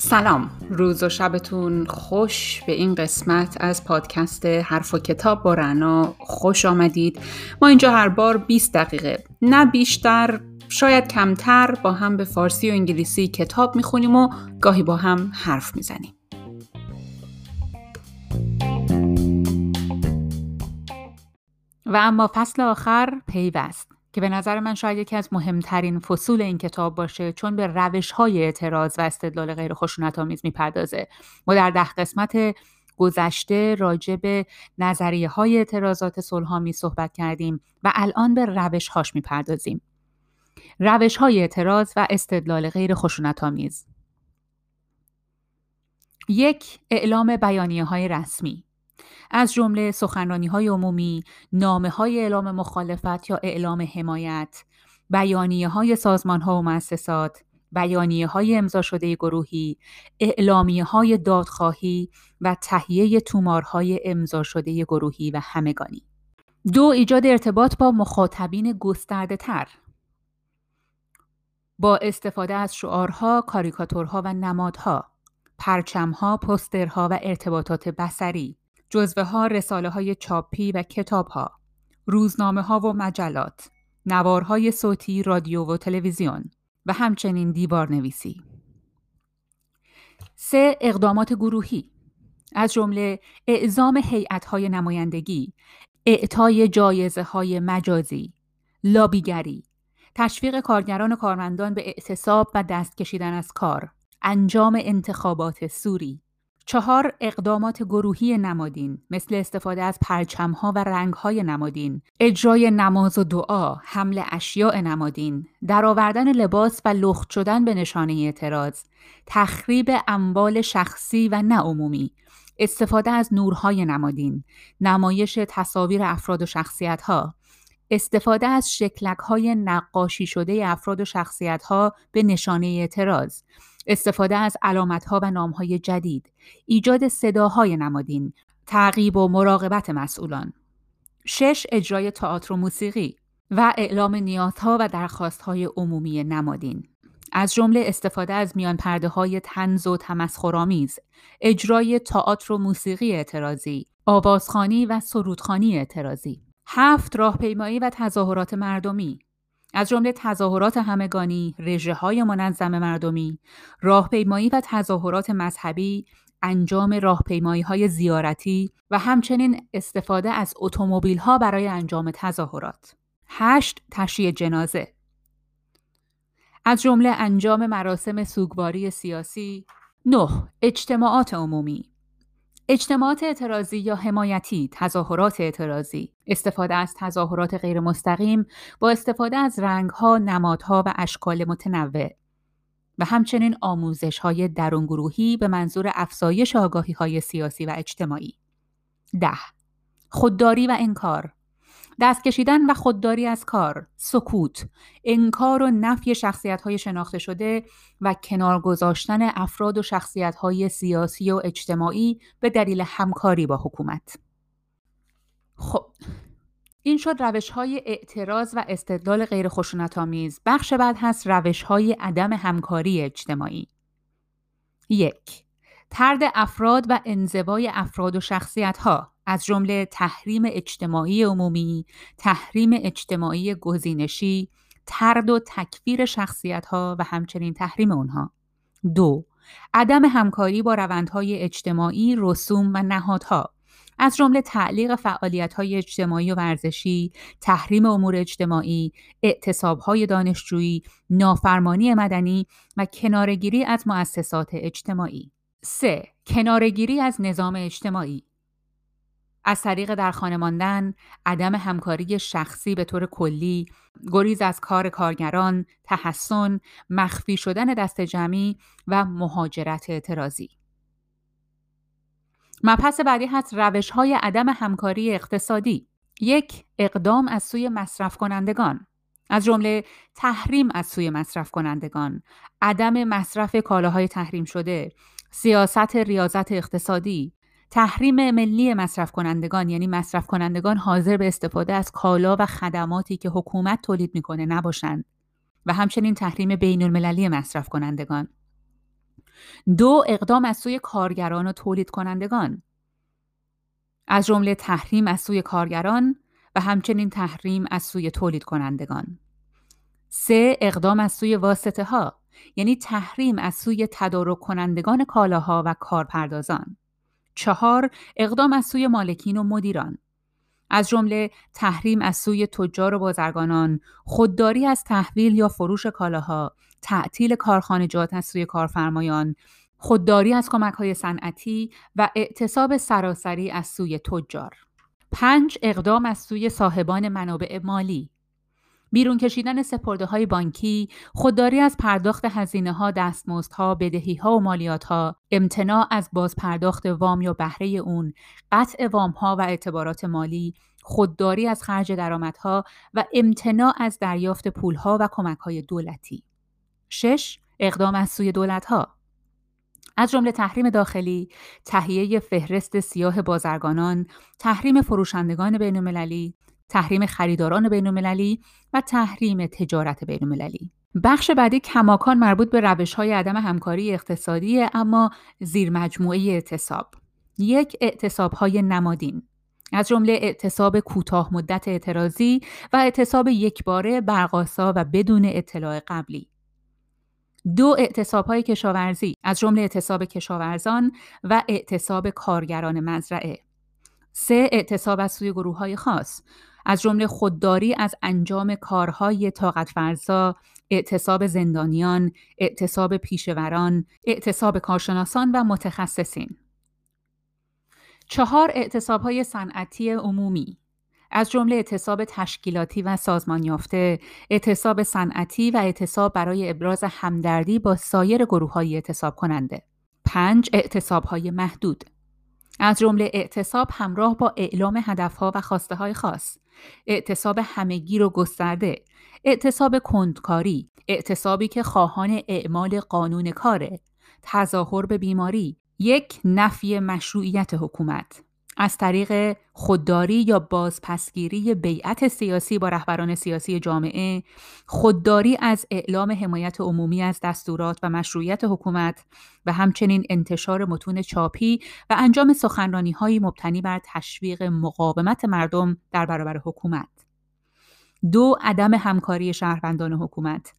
سلام. روز و شبتون خوش به این قسمت از پادکست حرف و کتاب با رنا. خوش آمدید. ما اینجا هر بار 20 دقیقه. نه بیشتر شاید کمتر با هم به فارسی و انگلیسی کتاب می‌خونیم و گاهی با هم حرف می‌زنیم. و اما فصل آخر پیوست که به نظر من شاید یکی از مهمترین فصول این کتاب باشه چون به روش های اعتراض و استدلال غیر خشونت آمیز می‌پردازه. ما در ده قسمت گذشته راجع به نظریه های اعتراضات صلحآمیز صحبت کردیم و الان به روش هاش می‌پردازیم. روش های اعتراض و استدلال غیر خشونت آمیز یک اعلام بیانیه های رسمی. از جمله سخنرانی های عمومی، نامه های اعلام مخالفت یا اعلام حمایت، بیانیه های سازمان ها و مؤسسات، بیانیه های امضا شده گروهی، اعلامیه های دادخواهی و تهیه تومارهای امضا شده گروهی و همگانی. دو ایجاد ارتباط با مخاطبین گسترده تر با استفاده از شعارها، کاریکاتورها و نمادها، پرچمها، پسترها و ارتباطات بسری، جزوه ها، رساله های چاپی و کتاب ها، روزنامه ها و مجلات، نوارهای صوتی، رادیو و تلویزیون و همچنین دیوار نویسی. سه اقدامات گروهی از جمله اعزام هیئت های نمایندگی، اعطای جایزه های مجازی، لابیگری، تشویق کارگران و کارمندان به اعتصاب و دست کشیدن از کار، انجام انتخابات سوری، چهار اقدامات گروهی نمادین مثل استفاده از پرچمها و رنگهای نمادین، اجرای نماز و دعا، حمل اشیاء نمادین، درآوردن لباس و لخت شدن به نشانه اعتراض، تخریب اموال شخصی و نه عمومی، استفاده از نورهای نمادین، نمایش تصاویر افراد و شخصیتها، استفاده از شکلک های نقاشی شده افراد و شخصیت ها به نشانه اعتراض، استفاده از علامت ها و نام های جدید، ایجاد صداهای نمادین، تعقیب و مراقبت مسئولان. شش اجرای تئاتر و موسیقی و اعلام نیازها و درخواستهای عمومی نمادین. از جمله استفاده از میان پرده های تنز و تمسخرآمیز، اجرای تئاتر و موسیقی اعتراضی، آوازخانی و سرودخانی اعتراضی. هفت راهپیمایی و تظاهرات مردمی از جمله تظاهرات همگانی، رژه های منظم مردمی، راهپیمایی و تظاهرات مذهبی، انجام راهپیمایی های زیارتی و همچنین استفاده از اتومبیل ها برای انجام تظاهرات. هشت تشییع جنازه. از جمله انجام مراسم سوگواری سیاسی، نه اجتماعات عمومی. اجتماعات اعتراضی یا حمایتی، تظاهرات اعتراضی، استفاده از تظاهرات غیر مستقیم با استفاده از رنگها، نمادها و اشکال متنوع. و همچنین آموزش های درون گروهی به منظور افزایش آگاهی های سیاسی و اجتماعی. ده. خودداری و انکار. دست کشیدن و خودداری از کار، سکوت، انکار و نفی شخصیت های شناخته شده و کنار گذاشتن افراد و شخصیت های سیاسی و اجتماعی به دلیل همکاری با حکومت. خب این شد روش های اعتراض و استدلال غیر آمیز. بخش بعد هست روش های عدم همکاری اجتماعی. یک ترد افراد و انزوای افراد و شخصیت ها از جمله تحریم اجتماعی عمومی، تحریم اجتماعی گزینشی، ترد و تکفیر شخصیت ها و همچنین تحریم اونها. دو عدم همکاری با روندهای اجتماعی، رسوم و نهادها از جمله تعلیق فعالیت های اجتماعی و ورزشی، تحریم امور اجتماعی، اعتصاب های دانشجویی، نافرمانی مدنی و کنارگیری از مؤسسات اجتماعی. 3. کنارگیری از نظام اجتماعی از طریق در خانه ماندن، عدم همکاری شخصی به طور کلی، گریز از کار کارگران، تحسن، مخفی شدن دست جمعی و مهاجرت اعتراضی. مبحث بعدی هست روش های عدم همکاری اقتصادی. یک اقدام از سوی مصرف کنندگان از جمله تحریم از سوی مصرف کنندگان، عدم مصرف کالاهای تحریم شده، سیاست ریاضت اقتصادی، تحریم ملی مصرف کنندگان یعنی مصرف کنندگان حاضر به استفاده از کالا و خدماتی که حکومت تولید می‌کنه نباشند و همچنین تحریم بین المللی مصرف کنندگان دو اقدام از سوی کارگران و تولید کنندگان از جمله تحریم از سوی کارگران و همچنین تحریم از سوی تولید کنندگان سه اقدام از سوی واسطه ها یعنی تحریم از سوی تدارک کنندگان کالاها و کارپردازان. چهار اقدام از سوی مالکین و مدیران از جمله تحریم از سوی تجار و بازرگانان، خودداری از تحویل یا فروش کالاها، تعطیل کارخانجات از سوی کارفرمایان، خودداری از کمک های صنعتی و اعتصاب سراسری از سوی تجار. پنج اقدام از سوی صاحبان منابع مالی بیرون کشیدن سپرده های بانکی، خودداری از پرداخت هزینه ها، ها، بدهی ها و مالیات ها، امتناع از باز پرداخت وام یا بهره اون، قطع وام ها و اعتبارات مالی، خودداری از خرج درآمدها و امتناع از دریافت پول ها و کمک های دولتی. 6. اقدام از سوی دولت ها از جمله تحریم داخلی، تهیه فهرست سیاه بازرگانان، تحریم فروشندگان بین‌المللی، تحریم خریداران بینالمللی و تحریم تجارت بینالمللی. بخش بعدی کماکان مربوط به روش های عدم همکاری اقتصادی اما زیر مجموعه اعتصاب. یک اعتصاب های نمادین. از جمله اعتصاب کوتاه مدت اعتراضی و اعتصاب یکباره برقاسا و بدون اطلاع قبلی. دو اعتصاب های کشاورزی. از جمله اعتصاب کشاورزان و اعتصاب کارگران مزرعه. سه اعتصاب از سوی گروه های خاص. از جمله خودداری از انجام کارهای طاقت فرزا، اعتصاب زندانیان، اعتصاب پیشوران، اعتصاب کارشناسان و متخصصین. چهار اعتصاب های صنعتی عمومی از جمله اعتصاب تشکیلاتی و سازمان یافته، اعتصاب صنعتی و اعتصاب برای ابراز همدردی با سایر گروه های اعتصاب کننده. پنج اعتصاب های محدود از جمله اعتصاب همراه با اعلام هدفها و خواسته های خاص اعتصاب همگیر و گسترده اعتصاب کندکاری اعتصابی که خواهان اعمال قانون کاره تظاهر به بیماری یک نفی مشروعیت حکومت. از طریق خودداری یا بازپسگیری بیعت سیاسی با رهبران سیاسی جامعه، خودداری از اعلام حمایت عمومی از دستورات و مشروعیت حکومت و همچنین انتشار متون چاپی و انجام سخنرانی های مبتنی بر تشویق مقاومت مردم در برابر حکومت. دو عدم همکاری شهروندان حکومت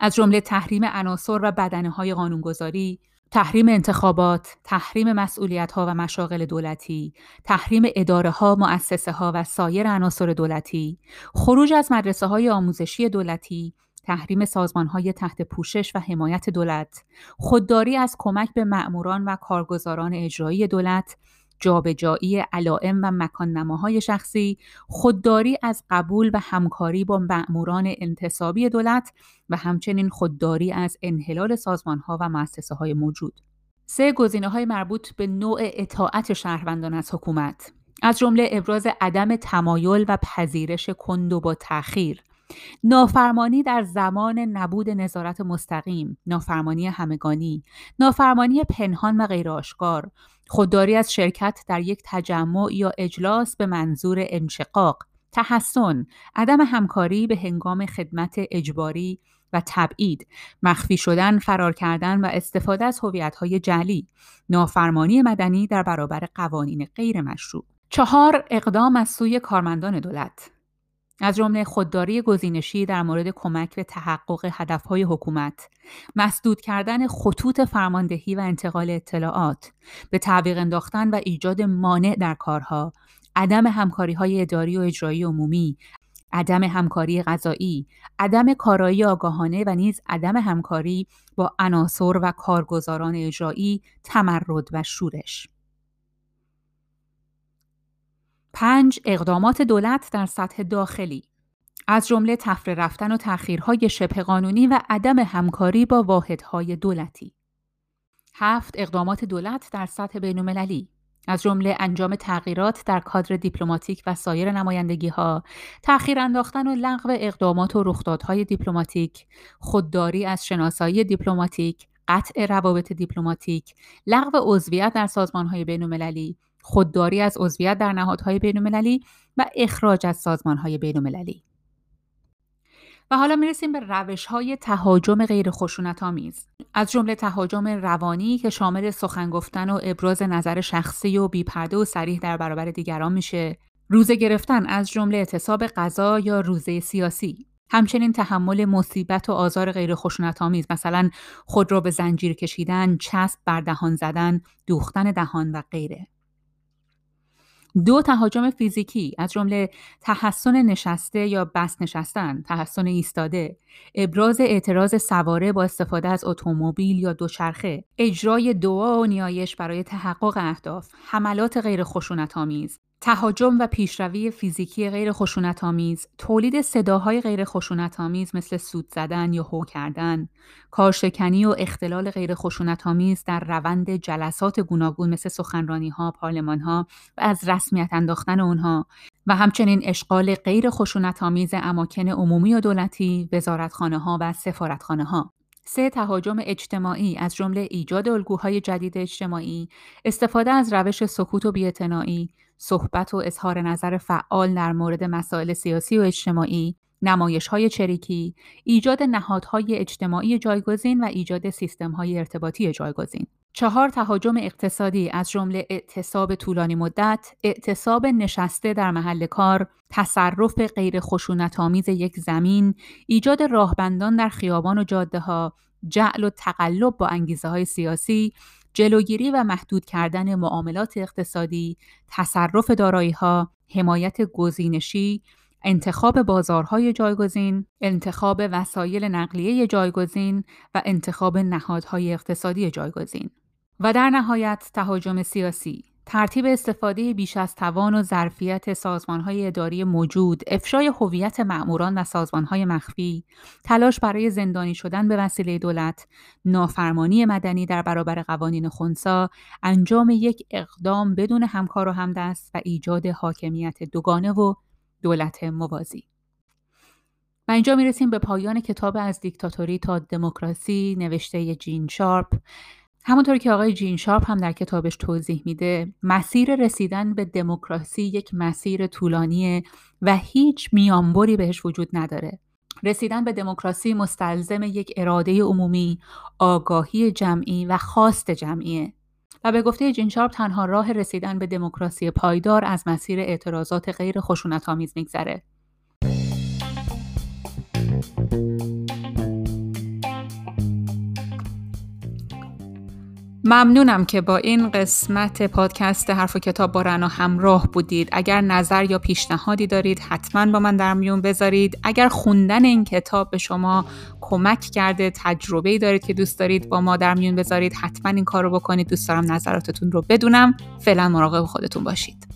از جمله تحریم عناصر و بدنه های قانونگذاری، تحریم انتخابات، تحریم مسئولیت ها و مشاغل دولتی، تحریم اداره ها، مؤسسه ها و سایر عناصر دولتی، خروج از مدرسه های آموزشی دولتی، تحریم سازمان های تحت پوشش و حمایت دولت، خودداری از کمک به مأموران و کارگزاران اجرایی دولت، جابجایی علائم و مکان نماهای شخصی، خودداری از قبول و همکاری با مأموران انتصابی دولت و همچنین خودداری از انحلال سازمانها و مؤسسه های موجود. سه گزینه های مربوط به نوع اطاعت شهروندان از حکومت. از جمله ابراز عدم تمایل و پذیرش کند و با تأخیر. نافرمانی در زمان نبود نظارت مستقیم، نافرمانی همگانی، نافرمانی پنهان و غیرآشکار، خودداری از شرکت در یک تجمع یا اجلاس به منظور انشقاق، تحسن، عدم همکاری به هنگام خدمت اجباری و تبعید، مخفی شدن، فرار کردن و استفاده از هویت‌های جعلی، نافرمانی مدنی در برابر قوانین غیر مشروع. چهار اقدام از سوی کارمندان دولت از جمله خودداری گزینشی در مورد کمک به تحقق هدفهای حکومت، مسدود کردن خطوط فرماندهی و انتقال اطلاعات، به تعویق انداختن و ایجاد مانع در کارها، عدم همکاری های اداری و اجرایی عمومی، عدم همکاری غذایی، عدم کارایی آگاهانه و نیز عدم همکاری با عناصر و کارگزاران اجرایی، تمرد و شورش. پنج اقدامات دولت در سطح داخلی از جمله تفره رفتن و تأخیرهای شبه قانونی و عدم همکاری با واحدهای دولتی. هفت اقدامات دولت در سطح بین‌المللی از جمله انجام تغییرات در کادر دیپلماتیک و سایر نمایندگی ها، تأخیر انداختن و لغو اقدامات و رخدادهای دیپلماتیک، خودداری از شناسایی دیپلماتیک، قطع روابط دیپلماتیک، لغو عضویت در سازمانهای بین‌المللی، خودداری از عضویت در نهادهای بین‌المللی و اخراج از سازمانهای بین‌المللی. و حالا می‌رسیم به روش های تهاجم غیر خشونت آمیز از جمله تهاجم روانی که شامل سخن گفتن و ابراز نظر شخصی و بیپرده و سریح در برابر دیگران میشه روزه گرفتن از جمله اعتصاب غذا یا روزه سیاسی همچنین تحمل مصیبت و آزار غیر خشونت آمیز مثلا خود را به زنجیر کشیدن، چسب بر دهان زدن، دوختن دهان و غیره. دو تهاجم فیزیکی از جمله تحسن نشسته یا بس نشستن، تحسن ایستاده، ابراز اعتراض سواره با استفاده از اتومبیل یا دوچرخه، اجرای دعا و نیایش برای تحقق اهداف، حملات غیر خشونت آمیز، تهاجم و پیشروی فیزیکی غیر خشونت آمیز، تولید صداهای غیر خشونت آمیز مثل سود زدن یا هو کردن، کارشکنی و اختلال غیر خشونت آمیز در روند جلسات گوناگون مثل سخنرانی ها، پارلمان ها و از رسمیت انداختن اونها و همچنین اشغال غیر خشونت آمیز اماکن عمومی و دولتی، وزارتخانه ها و سفارتخانه ها. سه تهاجم اجتماعی از جمله ایجاد الگوهای جدید اجتماعی، استفاده از روش سکوت و بیاعتنایی، صحبت و اظهار نظر فعال در مورد مسائل سیاسی و اجتماعی، نمایش های چریکی، ایجاد نهادهای اجتماعی جایگزین و ایجاد سیستم های ارتباطی جایگزین. چهار تهاجم اقتصادی از جمله اعتصاب طولانی مدت، اعتصاب نشسته در محل کار، تصرف غیر خشونت آمیز یک زمین، ایجاد راهبندان در خیابان و جاده ها، جعل و تقلب با انگیزه های سیاسی، جلوگیری و محدود کردن معاملات اقتصادی، تصرف دارایی ها، حمایت گزینشی، انتخاب بازارهای جایگزین، انتخاب وسایل نقلیه جایگزین و انتخاب نهادهای اقتصادی جایگزین. و در نهایت تهاجم سیاسی ترتیب استفاده بیش از توان و ظرفیت سازمانهای اداری موجود، افشای هویت مأموران و سازمانهای مخفی، تلاش برای زندانی شدن به وسیله دولت، نافرمانی مدنی در برابر قوانین خونسا، انجام یک اقدام بدون همکار و همدست و ایجاد حاکمیت دوگانه و دولت موازی. و اینجا می‌رسیم به پایان کتاب از دیکتاتوری تا دموکراسی نوشته جین شارپ همونطور که آقای جین شارپ هم در کتابش توضیح میده مسیر رسیدن به دموکراسی یک مسیر طولانیه و هیچ میانبری بهش وجود نداره. رسیدن به دموکراسی مستلزم یک اراده عمومی آگاهی جمعی و خواست جمعیه. و به گفته جین شارپ تنها راه رسیدن به دموکراسی پایدار از مسیر اعتراضات غیر خشونت آمیز میگذره. ممنونم که با این قسمت پادکست حرف و کتاب با رنا همراه بودید. اگر نظر یا پیشنهادی دارید حتما با من در میون بذارید. اگر خوندن این کتاب به شما کمک کرده تجربه دارید که دوست دارید با ما در میون بذارید حتما این کار رو بکنید. دوست دارم نظراتتون رو بدونم. فعلا مراقب خودتون باشید.